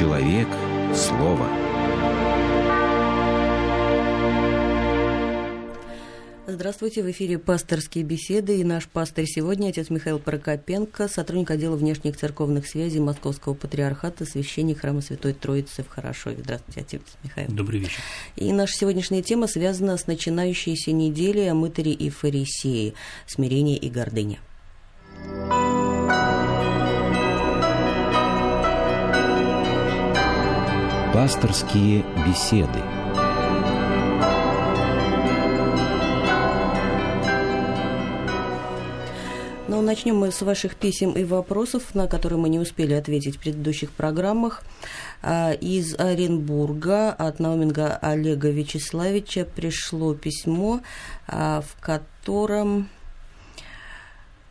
Человек Слово. Здравствуйте, в эфире пасторские беседы, и наш пастор сегодня, отец Михаил Прокопенко, сотрудник отдела внешних церковных связей Московского патриархата, священник храма Святой Троицы в Хорошове. Здравствуйте, отец Михаил. Добрый вечер. И наша сегодняшняя тема связана с начинающейся неделей о мытаре и фарисеи, смирение и гордыня. Пасторские беседы. Ну, начнем мы с ваших писем и вопросов, на которые мы не успели ответить в предыдущих программах. А, из Оренбурга от Науменга Олега Вячеславича пришло письмо, а, в котором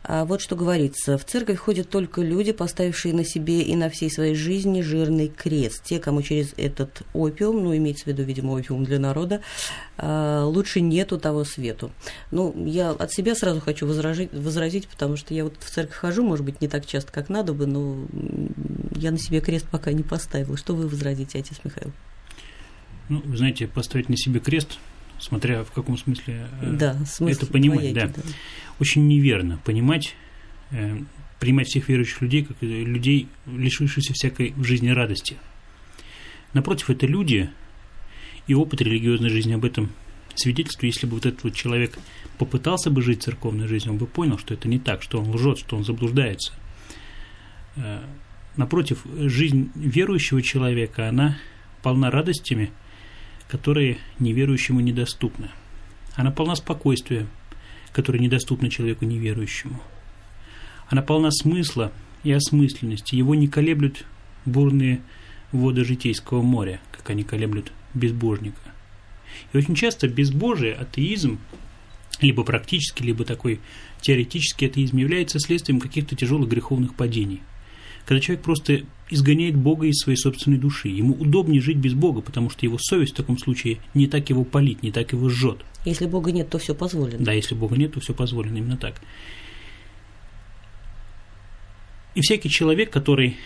а вот что говорится. В церковь ходят только люди, поставившие на себе и на всей своей жизни жирный крест. Те, кому через этот опиум, ну, имеется в виду, видимо, опиум для народа, а, лучше нету того свету. Ну, я от себя сразу хочу возразить, возразить, потому что я вот в церковь хожу, может быть, не так часто, как надо бы, но я на себе крест пока не поставила. Что вы возразите, отец Михаил? Ну, вы знаете, поставить на себе крест – смотря в каком смысле э, да, это понимать. Да. да. Очень неверно понимать, э, принимать всех верующих людей как людей, лишившихся всякой в жизни радости. Напротив, это люди, и опыт религиозной жизни об этом свидетельствует. Если бы вот этот вот человек попытался бы жить церковной жизнью, он бы понял, что это не так, что он лжет, что он заблуждается. Э, напротив, жизнь верующего человека, она полна радостями – которые неверующему недоступны. Она полна спокойствия, которое недоступно человеку неверующему. Она полна смысла и осмысленности. Его не колеблют бурные воды житейского моря, как они колеблют безбожника. И очень часто безбожие, атеизм, либо практический, либо такой теоретический атеизм является следствием каких-то тяжелых греховных падений когда человек просто изгоняет Бога из своей собственной души. Ему удобнее жить без Бога, потому что его совесть в таком случае не так его палит, не так его жжет. Если Бога нет, то все позволено. Да, если Бога нет, то все позволено, именно так. И всякий человек, который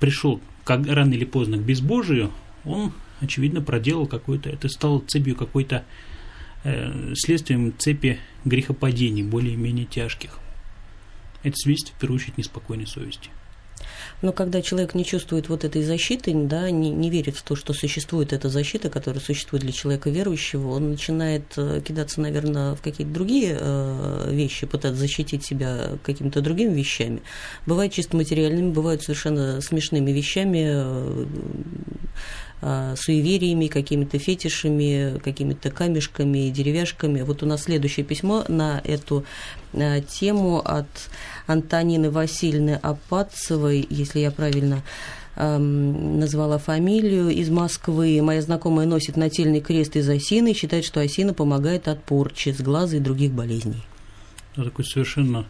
пришел как рано или поздно к безбожию, он, очевидно, проделал какой-то, это стало цепью какой-то, э, следствием цепи грехопадений, более-менее тяжких. Это свидетельство, в первую очередь, неспокойной совести. Но когда человек не чувствует вот этой защиты, да, не, не верит в то, что существует эта защита, которая существует для человека верующего, он начинает э, кидаться, наверное, в какие-то другие э, вещи, пытаться защитить себя какими-то другими вещами. Бывает чисто материальными, бывают совершенно смешными вещами, э, суевериями, какими-то фетишами, какими-то камешками, деревяшками. Вот у нас следующее письмо на эту тему от Антонины Васильевны Апатцевой, если я правильно эм, назвала фамилию, из Москвы. Моя знакомая носит нательный крест из осины и считает, что осина помогает от порчи, с глаза и других болезней. Это такой совершенно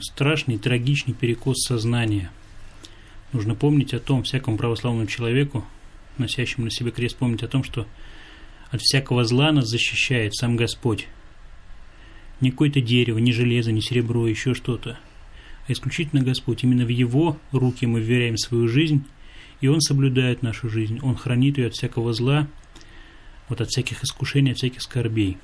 страшный, трагичный перекос сознания. Нужно помнить о том, всякому православному человеку, носящему на себе крест, помнить о том, что от всякого зла нас защищает сам Господь. Не какое-то дерево, не железо, не серебро, еще что-то, а исключительно Господь. Именно в Его руки мы вверяем свою жизнь, и Он соблюдает нашу жизнь. Он хранит ее от всякого зла, вот от всяких искушений, от всяких скорбей.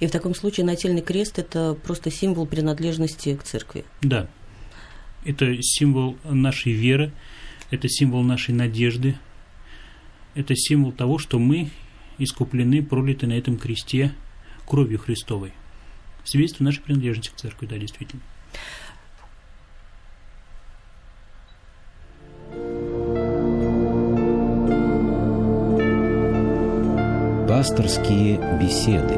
И в таком случае нательный крест – это просто символ принадлежности к церкви. Да. Это символ нашей веры, это символ нашей надежды, это символ того, что мы искуплены, пролиты на этом кресте кровью Христовой. Свидетельство нашей принадлежности к церкви, да, действительно. Пасторские беседы.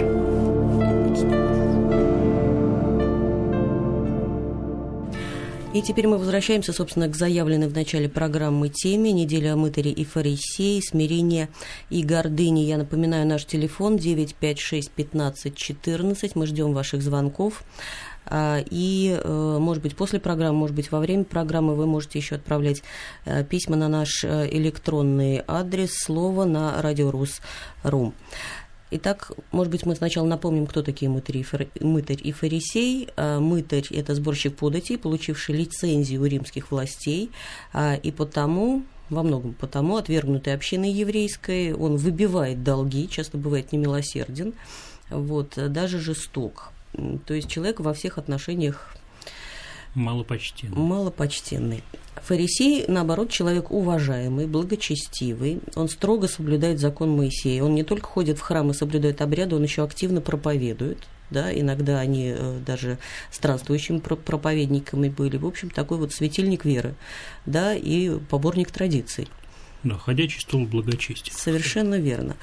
И теперь мы возвращаемся, собственно, к заявленной в начале программы теме «Неделя о мытаре и фарисеи. Смирение и гордыни». Я напоминаю, наш телефон 956 15 14. Мы ждем ваших звонков. А, и, э, может быть, после программы, может быть, во время программы вы можете еще отправлять э, письма на наш э, электронный адрес слова на радиорус.ру. Итак, может быть, мы сначала напомним, кто такие мытарь и, мытарь фарисей. А, мытарь – это сборщик податей, получивший лицензию у римских властей, а, и потому во многом потому, отвергнутый общиной еврейской, он выбивает долги, часто бывает немилосерден, вот, даже жесток. То есть человек во всех отношениях Малопочтенный. Малопочтенный. Фарисей, наоборот, человек уважаемый, благочестивый. Он строго соблюдает закон Моисея. Он не только ходит в храм и соблюдает обряды, он еще активно проповедует. Да, иногда они э, даже странствующими проповедниками были. В общем, такой вот светильник веры, да, и поборник традиций. Да, ходячий стол благочестия. Совершенно верно.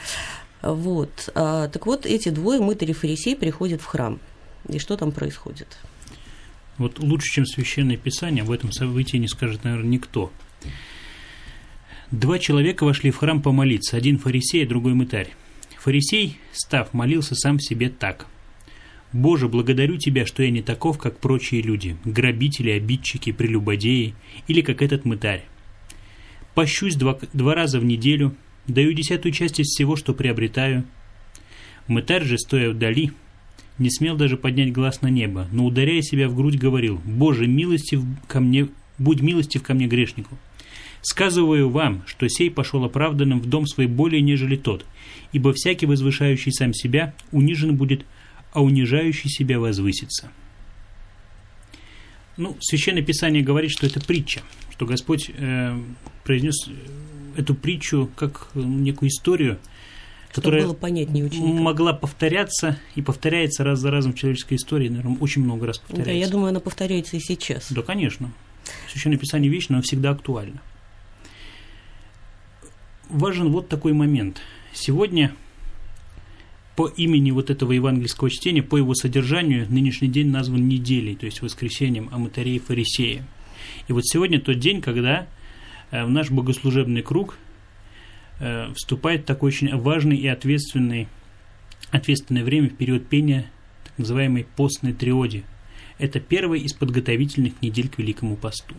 Вот. А, так вот, эти двое, мытарь и фарисей, приходят в храм. И что там происходит? Вот лучше, чем священное писание, об этом событии не скажет, наверное, никто. Два человека вошли в храм помолиться, один фарисей, а другой мытарь. Фарисей, став, молился сам себе так. «Боже, благодарю Тебя, что я не таков, как прочие люди, грабители, обидчики, прелюбодеи, или как этот мытарь. Пощусь два, два раза в неделю, даю десятую часть из всего, что приобретаю. Мытарь же, стоя вдали, не смел даже поднять глаз на небо, но, ударяя себя в грудь, говорил, «Боже, милостив ко мне, будь милостив ко мне грешнику». Сказываю вам, что сей пошел оправданным в дом свой более, нежели тот, ибо всякий, возвышающий сам себя, унижен будет, а унижающий себя возвысится. Ну, Священное Писание говорит, что это притча, что Господь э, произнес эту притчу как некую историю – которая могла повторяться и повторяется раз за разом в человеческой истории, наверное, очень много раз повторяется. Да, я думаю, она повторяется и сейчас. Да, конечно. Священное Писание вечно, но всегда актуально. Важен вот такой момент. Сегодня по имени вот этого евангельского чтения, по его содержанию, нынешний день назван неделей, то есть воскресеньем Аматарии Фарисея. И вот сегодня тот день, когда э, в наш богослужебный круг Э, вступает такой очень важный и ответственный, ответственное время в период пения так называемой постной триоди. Это первый из подготовительных недель к Великому посту.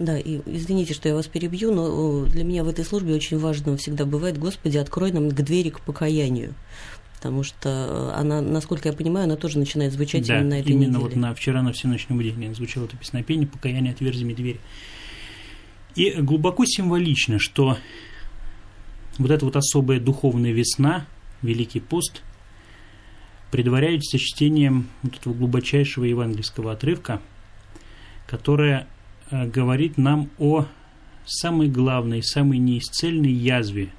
Да, и извините, что я вас перебью, но для меня в этой службе очень важно всегда бывает, Господи, открой нам к двери к покаянию. Потому что э, она, насколько я понимаю, она тоже начинает звучать да, именно на этой именно неделе. вот на вчера на всеночном будильнике звучало это песнопение «Покаяние, отверзи мне двери». И глубоко символично, что вот эта вот особая духовная весна, Великий пост, предваряется чтением вот этого глубочайшего евангельского отрывка, которое э, говорит нам о самой главной, самой неисцельной язве,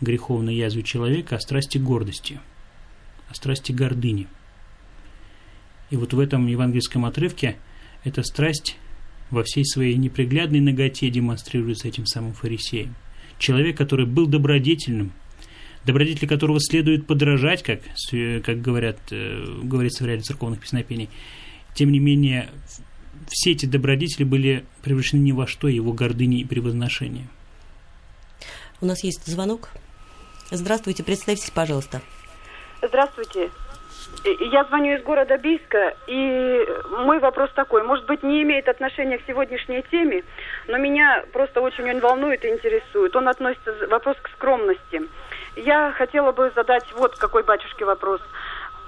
греховной язве человека, о страсти гордости, о страсти гордыни. И вот в этом евангельском отрывке эта страсть во всей своей неприглядной ноготе демонстрируется этим самым фарисеем человек, который был добродетельным, добродетели которого следует подражать, как, как говорят, э, говорится в ряде церковных песнопений, тем не менее, все эти добродетели были превращены ни во что его гордыней и превозношением. У нас есть звонок. Здравствуйте, представьтесь, пожалуйста. Здравствуйте. Я звоню из города Бийска, и мой вопрос такой, может быть, не имеет отношения к сегодняшней теме, но меня просто очень он волнует и интересует. Он относится, вопрос к скромности. Я хотела бы задать вот какой батюшке вопрос.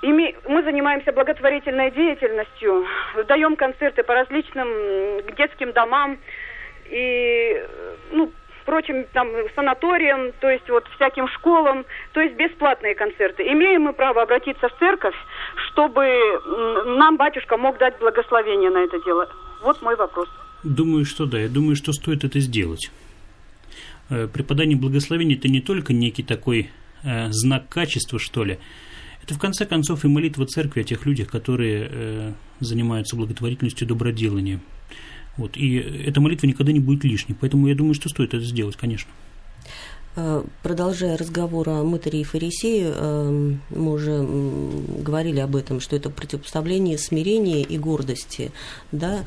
Мы занимаемся благотворительной деятельностью, даем концерты по различным детским домам, и ну, прочим там санаториям, то есть вот всяким школам, то есть бесплатные концерты. Имеем мы право обратиться в церковь, чтобы нам батюшка мог дать благословение на это дело? Вот мой вопрос. Думаю, что да. Я думаю, что стоит это сделать. Э, преподание благословения – это не только некий такой э, знак качества, что ли. Это, в конце концов, и молитва церкви о тех людях, которые э, занимаются благотворительностью, доброделанием. Вот, и эта молитва никогда не будет лишней. Поэтому я думаю, что стоит это сделать, конечно. Продолжая разговор о мытаре и фарисее, э, мы уже говорили об этом, что это противопоставление смирения и гордости. Да?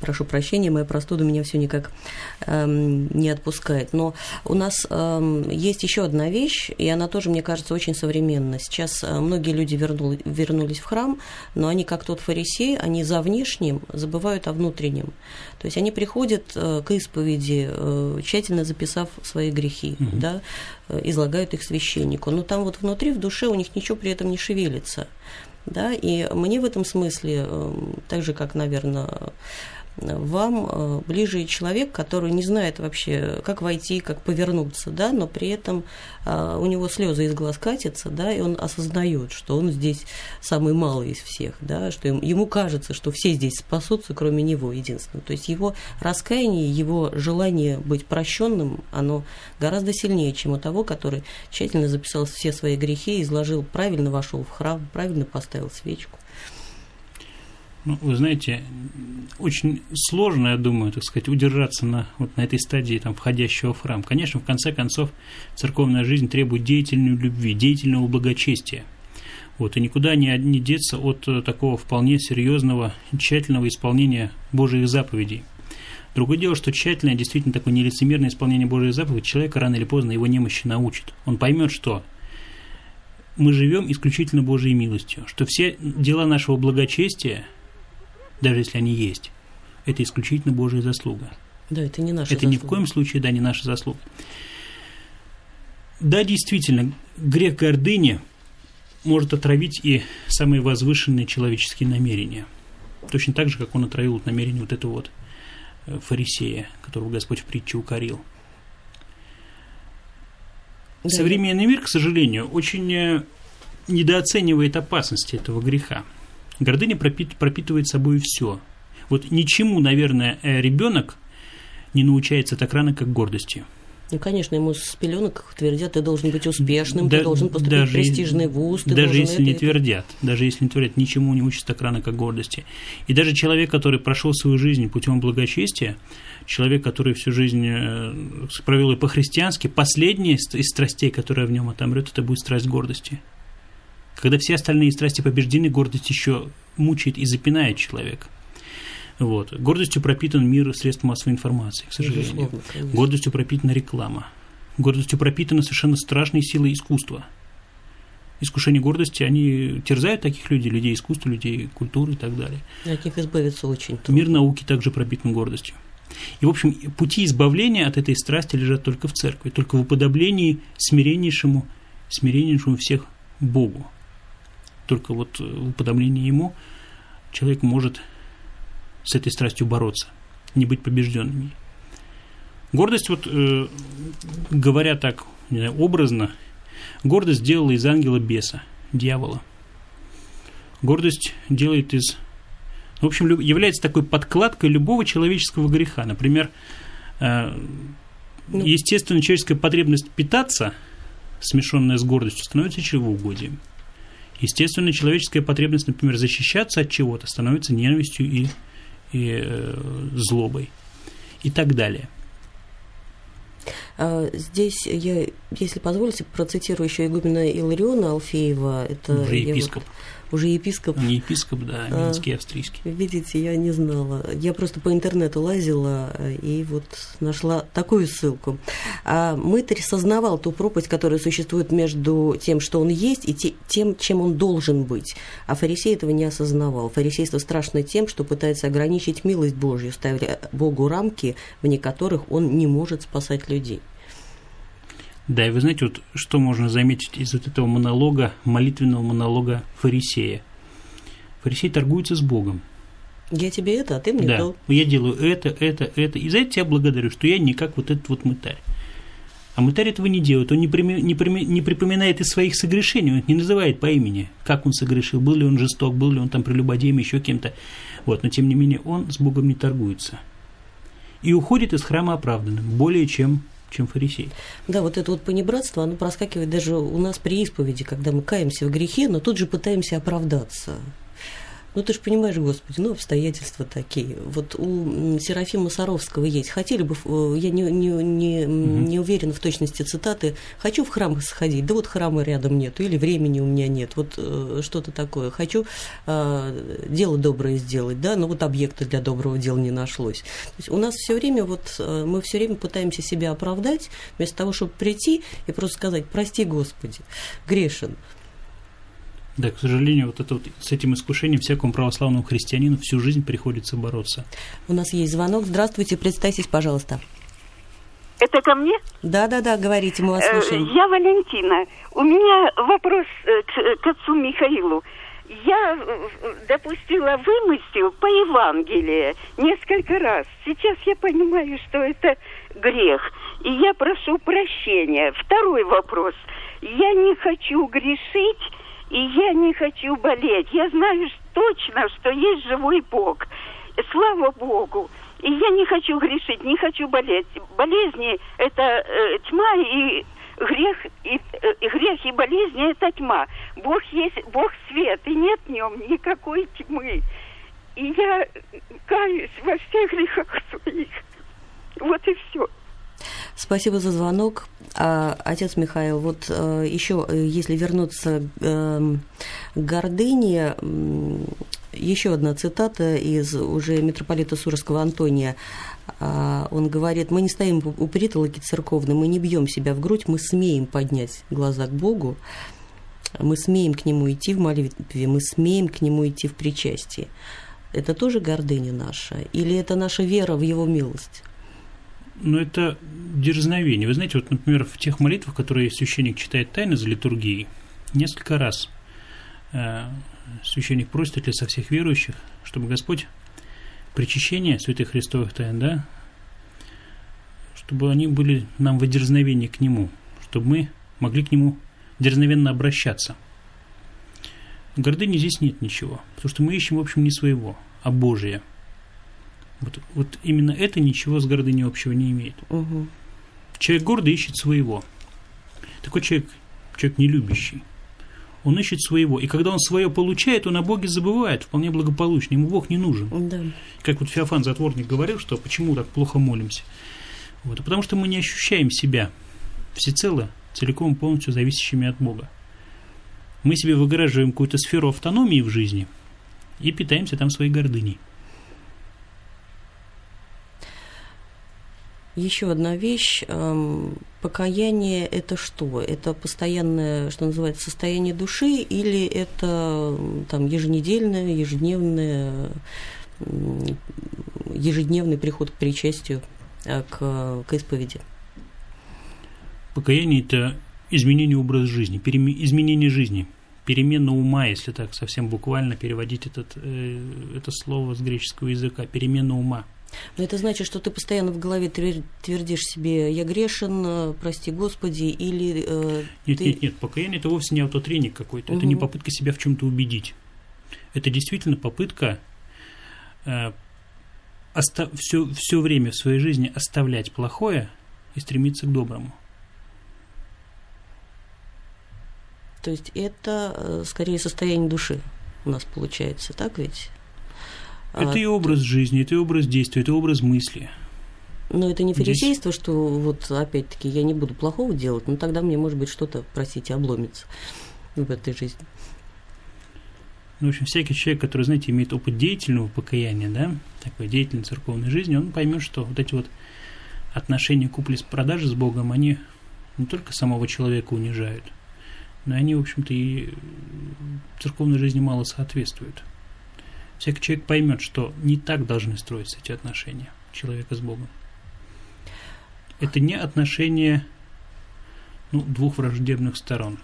Прошу прощения, моя простуда меня все никак эм, не отпускает. Но у нас эм, есть еще одна вещь, и она тоже, мне кажется, очень современна. Сейчас э, многие люди вернул, вернулись в храм, но они, как тот фарисей, они за внешним забывают о внутреннем. То есть они приходят э, к исповеди, э, тщательно записав свои грехи, угу. да, э, излагают их священнику. Но там вот внутри, в душе у них ничего при этом не шевелится. Да, и мне в этом смысле, э, так же, как, наверное, вам э, ближе человек, который не знает вообще, как войти, как повернуться, да, но при этом э, у него слезы из глаз катятся, да, и он осознает, что он здесь самый малый из всех, да, что ему кажется, что все здесь спасутся, кроме него единственного. То есть его раскаяние, его желание быть прощенным, оно гораздо сильнее, чем у того, который тщательно записал все свои грехи, изложил, правильно вошел в храм, правильно поставил свечку. Ну, вы знаете, очень сложно, я думаю, так сказать, удержаться на, вот на этой стадии там, входящего в храм. Конечно, в конце концов, церковная жизнь требует деятельной любви, деятельного благочестия. Вот, и никуда не, не деться от э, такого вполне серьезного, тщательного исполнения Божьих заповедей. Другое дело, что тщательное, действительно такое нелицемерное исполнение Божьих заповедей человека рано или поздно его немощи научит. Он поймет, что мы живем исключительно Божьей милостью, что все дела нашего благочестия – даже если они есть, это исключительно Божья заслуга. Да, это не наша Это заслуга. ни в коем случае, да, не наша заслуга. Да, действительно, грех гордыни может отравить и самые возвышенные человеческие намерения. Точно так же, как он отравил намерение вот этого вот э, фарисея, которого Господь в притче укорил. Да. Современный мир, к сожалению, очень э, недооценивает опасности этого греха. Гордыня пропит, пропитывает собой все. Вот ничему, наверное, э, ребенок не научается так рано, как гордости. Ну, конечно, ему с пеленок твердят, ты должен быть успешным, да, ты должен поступить даже, в престижный вуз. Ты даже если это, не твердят, даже если не твердят, ничему не учатся так рано, как гордости. И даже человек, который прошел свою жизнь путем благочестия, человек, который всю жизнь э, провел и по-христиански, последняя из страстей, которая в нем отомрет, это будет страсть гордости. Когда все остальные страсти побеждены, гордость еще мучает и запинает человека. Вот. Гордостью пропитан мир средств массовой информации, к сожалению. Гордостью пропитана реклама. Гордостью пропитана совершенно страшной силой искусства. Искушение гордости, они терзают таких людей, людей искусства, людей культуры и так далее. От них избавиться очень трудно. Мир науки также пропитан гордостью. И, в общем, пути избавления от этой страсти лежат только в церкви, только в уподоблении смиреннейшему, смиреннейшему всех Богу. Только вот в уподоблении ему человек может с этой страстью бороться, не быть побежденным. Гордость, вот э, говоря так знаю, образно, гордость делала из ангела беса, дьявола. Гордость делает из... В общем, является такой подкладкой любого человеческого греха. Например, э, ну, естественно, человеческая потребность питаться, смешанная с гордостью, становится чревоугодием. Естественно, человеческая потребность, например, защищаться от чего-то становится ненавистью и, и э, злобой и так далее. А, здесь я, если позволите, процитирую еще игумена Илариона Алфеева. Это Уже епископ. Я вот уже епископ. Не епископ, да, а минский, австрийский. Видите, я не знала. Я просто по интернету лазила и вот нашла такую ссылку. А мытарь сознавал ту пропасть, которая существует между тем, что он есть, и тем, чем он должен быть. А фарисей этого не осознавал. Фарисейство страшно тем, что пытается ограничить милость Божью, ставя Богу рамки, вне которых он не может спасать людей. Да, и вы знаете, вот что можно заметить из вот этого монолога, молитвенного монолога фарисея. Фарисей торгуется с Богом. Я тебе это, а ты мне да. то. Я делаю это, это, это. И за это тебя благодарю, что я не как вот этот вот мытарь. А мытарь этого не делает, он не, при, не, при, не припоминает из своих согрешений, он их не называет по имени, как он согрешил, был ли он жесток, был ли он там прелюбодеем, еще кем-то. Вот, но тем не менее он с Богом не торгуется. И уходит из храма оправданным, более чем чем фарисей. Да, вот это вот понебратство, оно проскакивает даже у нас при исповеди, когда мы каемся в грехе, но тут же пытаемся оправдаться. Ну, ты же понимаешь, Господи, ну, обстоятельства такие. Вот у Серафима Саровского есть. Хотели бы, э, я не, не, не, не уверена в точности цитаты, хочу в храм сходить, да вот храма рядом нет, или времени у меня нет, вот э, что-то такое. Хочу э, дело доброе сделать, да, но вот объекта для доброго дела не нашлось. То есть у нас все время вот, э, мы все время пытаемся себя оправдать, вместо того, чтобы прийти и просто сказать, прости, Господи, грешен, да, к сожалению, вот это вот с этим искушением всякому православному христианину всю жизнь приходится бороться. У нас есть звонок. Здравствуйте, представьтесь, пожалуйста. Это ко мне? Да, да, да, говорите, мы вас э, слушаем. Я Валентина. У меня вопрос э, к, к отцу Михаилу. я э, допустила вымысел по Евангелию несколько раз. Сейчас я понимаю, что это грех. И я прошу прощения. Второй вопрос. Я не хочу грешить, и я не хочу болеть. Я знаю точно, что есть живой Бог. Слава Богу. И я не хочу грешить, не хочу болеть. Болезни – это э, тьма и грех и, э, грех и болезни – это тьма. Бог есть, Бог свет, и нет в нем никакой тьмы. И я каюсь во всех грехах своих. Вот и все. Спасибо за звонок. А, отец Михаил, вот а, еще, э, если вернуться а, к гордыне, еще одна цитата из уже митрополита Сурского Антония. А, он говорит, мы не стоим у притолоки церковной, мы не бьем себя в грудь, мы смеем поднять глаза к Богу, мы смеем к Нему идти в молитве, мы смеем к Нему идти в причастии. Это тоже гордыня наша? Или это наша вера в Его милость? Ну, это дерзновение. Вы знаете, вот, например, в тех молитвах, которые священник читает тайно за литургией, несколько раз э, священник просит для со всех верующих, чтобы Господь причащение святых христовых тайн, да, чтобы они были нам в дерзновении к Нему, чтобы мы могли к Нему дерзновенно обращаться. В гордыне здесь нет ничего, потому что мы ищем, в общем, не своего, а Божие. Вот, вот именно это ничего с гордыней общего не имеет. Угу. Человек гордый ищет своего. Такой человек, человек не любящий он ищет своего. И когда он свое получает, он о Боге забывает вполне благополучно. Ему Бог не нужен. Да. Как вот Феофан Затворник говорил, что почему так плохо молимся. Вот, а потому что мы не ощущаем себя всецело, целиком полностью зависящими от Бога. Мы себе выгораживаем какую-то сферу автономии в жизни и питаемся там своей гордыней. Еще одна вещь. Эм, покаяние – это что? Это постоянное, что называется, состояние души или это там, еженедельное, ежедневное, ежедневный приход к причастию, э, к, к исповеди? Покаяние – это изменение образа жизни, переме, изменение жизни, перемена ума, если так совсем буквально переводить этот, э, это слово с греческого языка, перемена ума – но это значит, что ты постоянно в голове твердишь себе «я грешен, э, прости Господи» или э, Нет, ты... нет, нет, покаяние – это вовсе не автотренинг какой-то, угу. это не попытка себя в чем то убедить. Это действительно попытка э, оста- все, все время в своей жизни оставлять плохое и стремиться к доброму. То есть это э, скорее состояние души у нас получается, так ведь? Это а, и образ жизни, это и образ действия, это образ мысли. Но это не фарисейство, Здесь... что вот опять-таки я не буду плохого делать, но тогда мне, может быть, что-то, простите, обломится в этой жизни. Ну, в общем, всякий человек, который, знаете, имеет опыт деятельного покаяния, да, такой деятельной церковной жизни, он поймет, что вот эти вот отношения купли-продажи с Богом, они не только самого человека унижают, но они, в общем-то, и церковной жизни мало соответствуют всякий человек поймет, что не так должны строиться эти отношения человека с Богом. Это не отношения ну, двух враждебных сторон.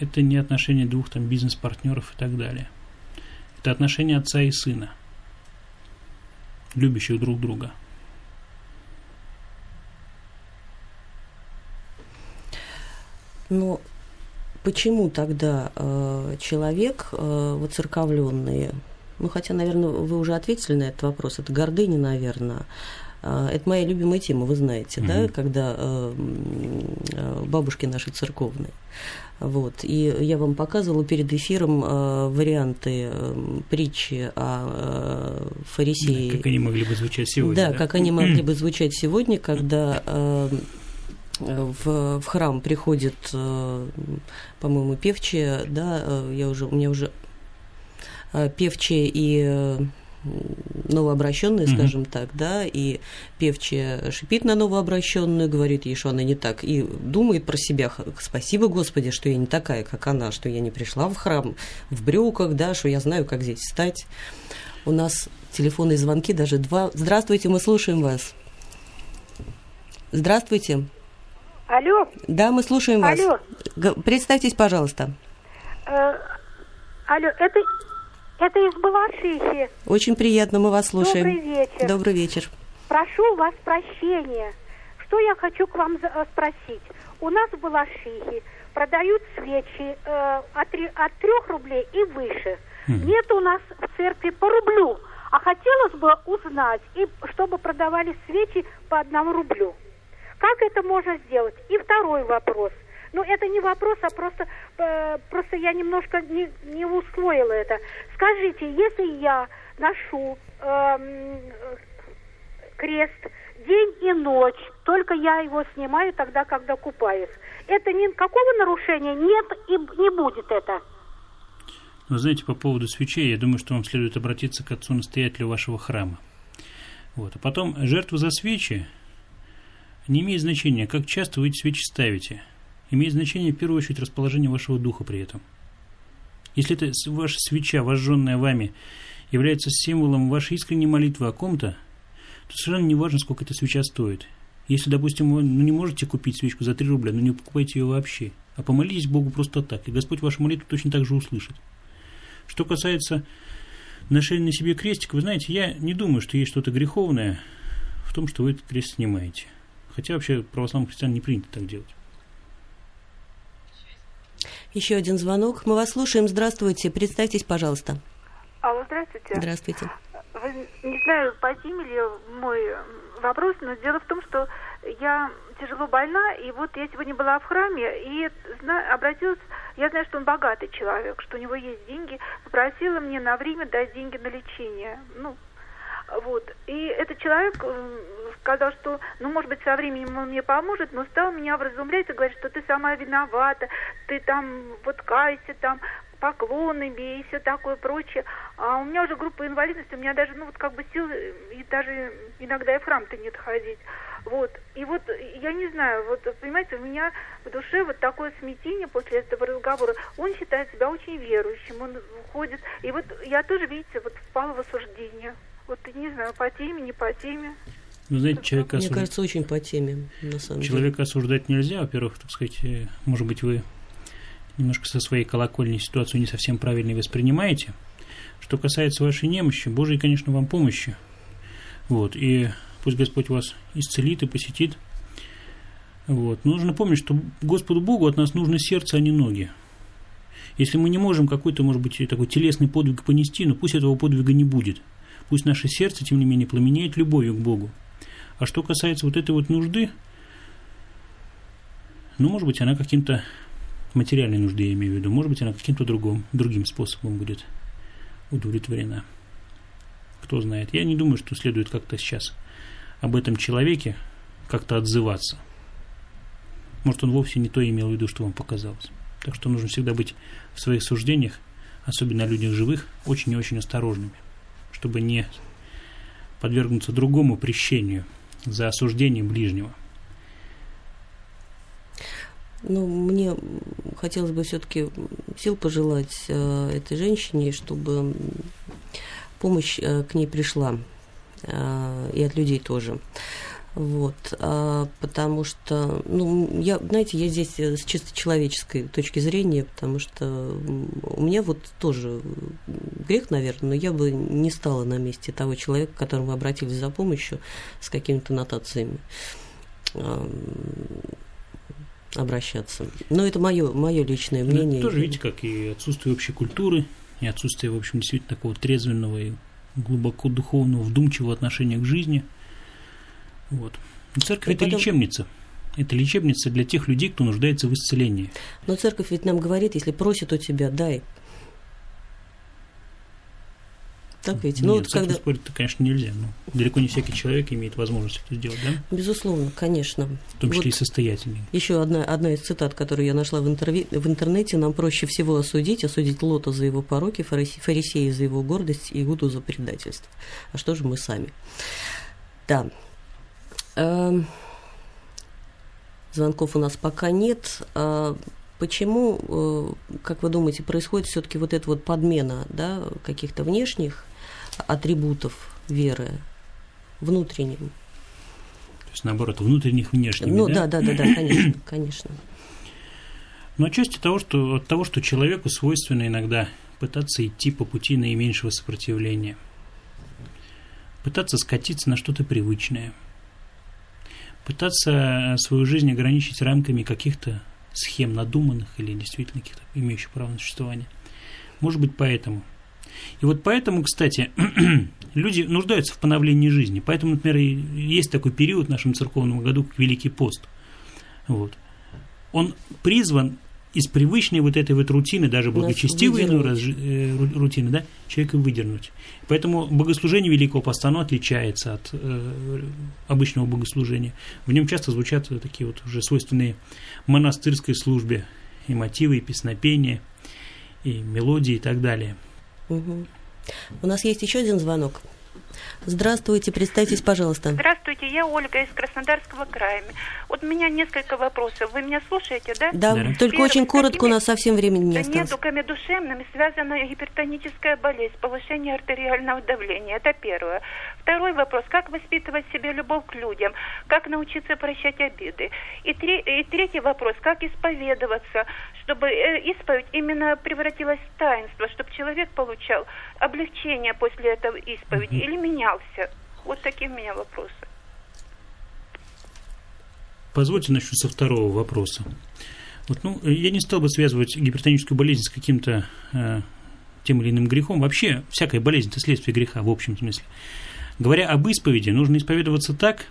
Это не отношения двух там бизнес-партнеров и так далее. Это отношения отца и сына, любящих друг друга. Но почему тогда э, человек э, воцерковленный, ну хотя, наверное, вы уже ответили на этот вопрос, это гордыня, наверное, э, это моя любимая тема, вы знаете, mm да, когда э, э, бабушки наши церковные. Вот. И я вам показывала перед эфиром э, варианты э, притчи о э, фарисее. Да, как они могли бы звучать сегодня. Да, да? как они могли бы звучать сегодня, когда э, в, в храм приходит, э, по-моему, певчая, да, э, я уже, у меня уже э, певчая и новообращенная, скажем mm-hmm. так, да, и певчая шипит на новообращенную, говорит ей, что она не так, и думает про себя, спасибо Господи, что я не такая, как она, что я не пришла в храм в брюках, да, что я знаю, как здесь встать. У нас телефонные звонки даже два. Здравствуйте, мы слушаем вас. Здравствуйте. Алло. Да, мы слушаем вас. Алло. Представьтесь, пожалуйста. Э, Алло, это, это из Балашихи. Очень приятно, мы вас слушаем. Добрый вечер. Добрый вечер. Прошу вас прощения. Что я хочу к вам за- э, спросить? У нас в Балашихе продают свечи э, от, от 3 рублей и выше. Нет у нас в церкви по рублю. А хотелось бы узнать, и чтобы продавали свечи по одному рублю. Как это можно сделать? И второй вопрос. Ну, это не вопрос, а просто, э, просто я немножко не, не усвоила это. Скажите, если я ношу э, крест день и ночь, только я его снимаю тогда, когда купаюсь, это никакого нарушения нет и не будет это. Но знаете, по поводу свечей, я думаю, что вам следует обратиться к отцу-настоятелю вашего храма. Вот. А потом, жертву за свечи не имеет значения, как часто вы эти свечи ставите. Имеет значение, в первую очередь, расположение вашего духа при этом. Если это с- ваша свеча, вожженная вами, является символом вашей искренней молитвы о ком-то, то совершенно не важно, сколько эта свеча стоит. Если, допустим, вы ну, не можете купить свечку за 3 рубля, ну не покупайте ее вообще, а помолитесь Богу просто так, и Господь вашу молитву точно так же услышит. Что касается ношения на себе крестика, вы знаете, я не думаю, что есть что-то греховное в том, что вы этот крест снимаете. Хотя вообще православным христиан не принято так делать. Еще один звонок. Мы вас слушаем. Здравствуйте. Представьтесь, пожалуйста. Алло, здравствуйте. Здравствуйте. Вы, не знаю, по теме ли мой вопрос, но дело в том, что я тяжело больна, и вот я сегодня была в храме и зна- обратилась, я знаю, что он богатый человек, что у него есть деньги, попросила мне на время дать деньги на лечение. Ну, вот. И этот человек м, сказал, что, ну, может быть, со временем он мне поможет, но стал меня вразумлять и говорит, что ты сама виновата, ты там вот кайся, там поклоны бей и все такое прочее. А у меня уже группа инвалидности, у меня даже, ну, вот как бы сил, э, и даже иногда и в храм-то нет ходить. Вот. И вот, я не знаю, вот, понимаете, у меня в душе вот такое смятение после этого разговора. Он считает себя очень верующим, он ходит. И вот я тоже, видите, вот впала в осуждение. Вот, не знаю, по теме, не по теме. Вы знаете, человека, Мне осуж- кажется, очень по теме, на самом деле. человека осуждать нельзя. Во-первых, так сказать, э, может быть, вы немножко со своей колокольни ситуацию не совсем правильно воспринимаете. Что касается вашей немощи, Божьей, конечно, вам помощи. Вот, и пусть Господь вас исцелит и посетит. Вот. Но нужно помнить, что Господу Богу от нас нужно сердце, а не ноги. Если мы не можем какой-то, может быть, такой телесный подвиг понести, но пусть этого подвига не будет. Пусть наше сердце, тем не менее, пламенеет любовью к Богу. А что касается вот этой вот нужды, ну, может быть, она каким-то материальной нужды, я имею в виду, может быть, она каким-то другим, другим способом будет удовлетворена. Кто знает. Я не думаю, что следует как-то сейчас об этом человеке как-то отзываться. Может, он вовсе не то имел в виду, что вам показалось. Так что нужно всегда быть в своих суждениях, особенно о людях живых, очень и очень осторожными, чтобы не подвергнуться другому прещению за осуждение ближнего. Ну, мне хотелось бы все-таки сил пожелать э, этой женщине, чтобы помощь э, к ней пришла. э, и от людей тоже. Вот, а, потому что, ну, я, знаете, я здесь э, с чисто человеческой точки зрения, потому что у меня вот тоже грех, наверное, но я бы не стала на месте того человека, к которому обратились за помощью с какими-то нотациями ам, обращаться. Но это мое, мое личное Ну, мнение. это тоже, видите, как и отсутствие общей культуры, и отсутствие, в общем, действительно такого трезвенного и глубоко духовного, вдумчивого отношения к жизни. Вот. Церковь это потом- лечебница. Это лечебница для тех людей, кто нуждается в исцелении. Но церковь ведь нам говорит, если просит у тебя, дай. Так ведь? ну, Нет, вот церковь когда... спорить это, конечно, нельзя. Но далеко не всякий человек имеет возможность это сделать, да? Безусловно, конечно. В том числе Вот и состоятельный. Еще одна, одна из цитат, которую я нашла в, интерве- в интернете. Нам проще всего осудить, осудить Лота за его пороки, фарисе- фарисея за его гордость и Иуду за предательство. А что же мы сами? Да. Эм, Звонков у нас пока нет. А Почему, э, как вы думаете, происходит все-таки вот эта вот подмена да, каких-то внешних атрибутов веры внутренним? То есть, наоборот, внутренних, внешних. Ну да? да, да, да, да, конечно, конечно. Но отчасти того, что, от того, что человеку свойственно иногда пытаться идти по пути наименьшего сопротивления. Пытаться скатиться на что-то привычное. Пытаться свою жизнь ограничить рамками каких-то схем надуманных или действительно каких-то имеющих право на существование. Может быть, поэтому. И вот поэтому, кстати, люди нуждаются в поновлении жизни. Поэтому, например, есть такой период в нашем церковном году, как Великий пост. Вот. Он призван из привычной вот этой вот рутины, даже благочестивой иной раз, э, рутины, да, человека выдернуть. Поэтому богослужение Великого Поста, оно отличается от э, обычного богослужения. В нем часто звучат такие вот уже свойственные монастырской службе и мотивы, и песнопения, и мелодии и так далее. Угу. У нас есть еще один звонок. Здравствуйте, представьтесь, пожалуйста. Здравствуйте, я Ольга из Краснодарского края. Вот у меня несколько вопросов. Вы меня слушаете, да? Да, да. только Первый, очень коротко, какими... у нас совсем времени не осталось. недугами душевными связана гипертоническая болезнь, повышение артериального давления. Это первое. Второй вопрос. Как воспитывать в себе любовь к людям? Как научиться прощать обиды? И, три, и третий вопрос. Как исповедоваться, чтобы э, исповедь именно превратилась в таинство, чтобы человек получал облегчение после этого исповеди угу. или менялся? Вот такие у меня вопросы. Позвольте начну со второго вопроса. Вот, ну, я не стал бы связывать гипертоническую болезнь с каким-то э, тем или иным грехом. Вообще, всякая болезнь – это следствие греха в общем смысле. Говоря об исповеди, нужно исповедоваться так,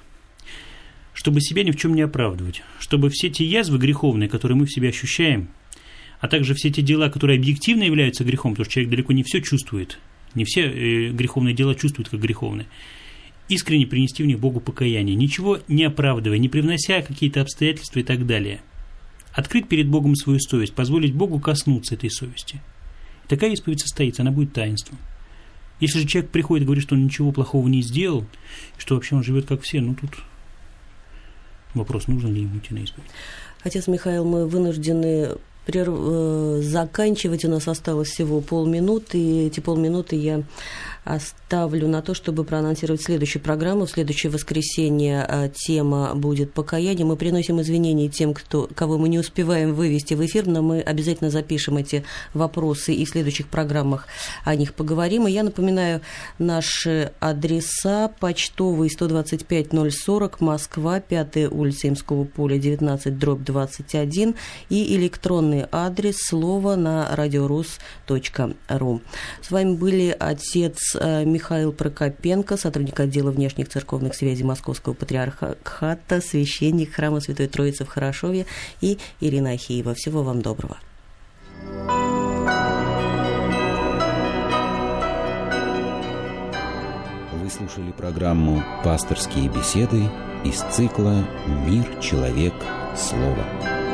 чтобы себя ни в чем не оправдывать, чтобы все те язвы греховные, которые мы в себе ощущаем, а также все те дела, которые объективно являются грехом, потому что человек далеко не все чувствует, не все э, греховные дела чувствуют как греховные, искренне принести в них Богу покаяние, ничего не оправдывая, не привнося какие-то обстоятельства и так далее. Открыть перед Богом свою совесть, позволить Богу коснуться этой совести. Такая исповедь состоится, она будет таинством. Если же человек приходит и говорит, что он ничего плохого не сделал, что вообще он живет как все, ну тут вопрос, нужно ли ему идти на исповедь. Отец Михаил, мы вынуждены прерв... Э, заканчивать. У нас осталось всего полминуты, и эти полминуты я оставлю на то, чтобы проанонсировать следующую программу. В следующее воскресенье а, тема будет покаяние. Мы приносим извинения тем, кто, кого мы не успеваем вывести в эфир, но мы обязательно запишем эти вопросы и в следующих программах о них поговорим. И я напоминаю наши адреса. Почтовый 125-040, Москва, 5 улица Имского поля, 19, дробь 21 и электронный адрес слова на радиорус.ру. С вами были отец Э, Михаил Прокопенко, сотрудник отдела внешних церковных связей Московского патриархата, священник храма Святой Троицы в Хорошове и Ирина Ахиева. Всего вам доброго. Вы слушали программу «Пасторские беседы» из цикла «Мир, человек, слово».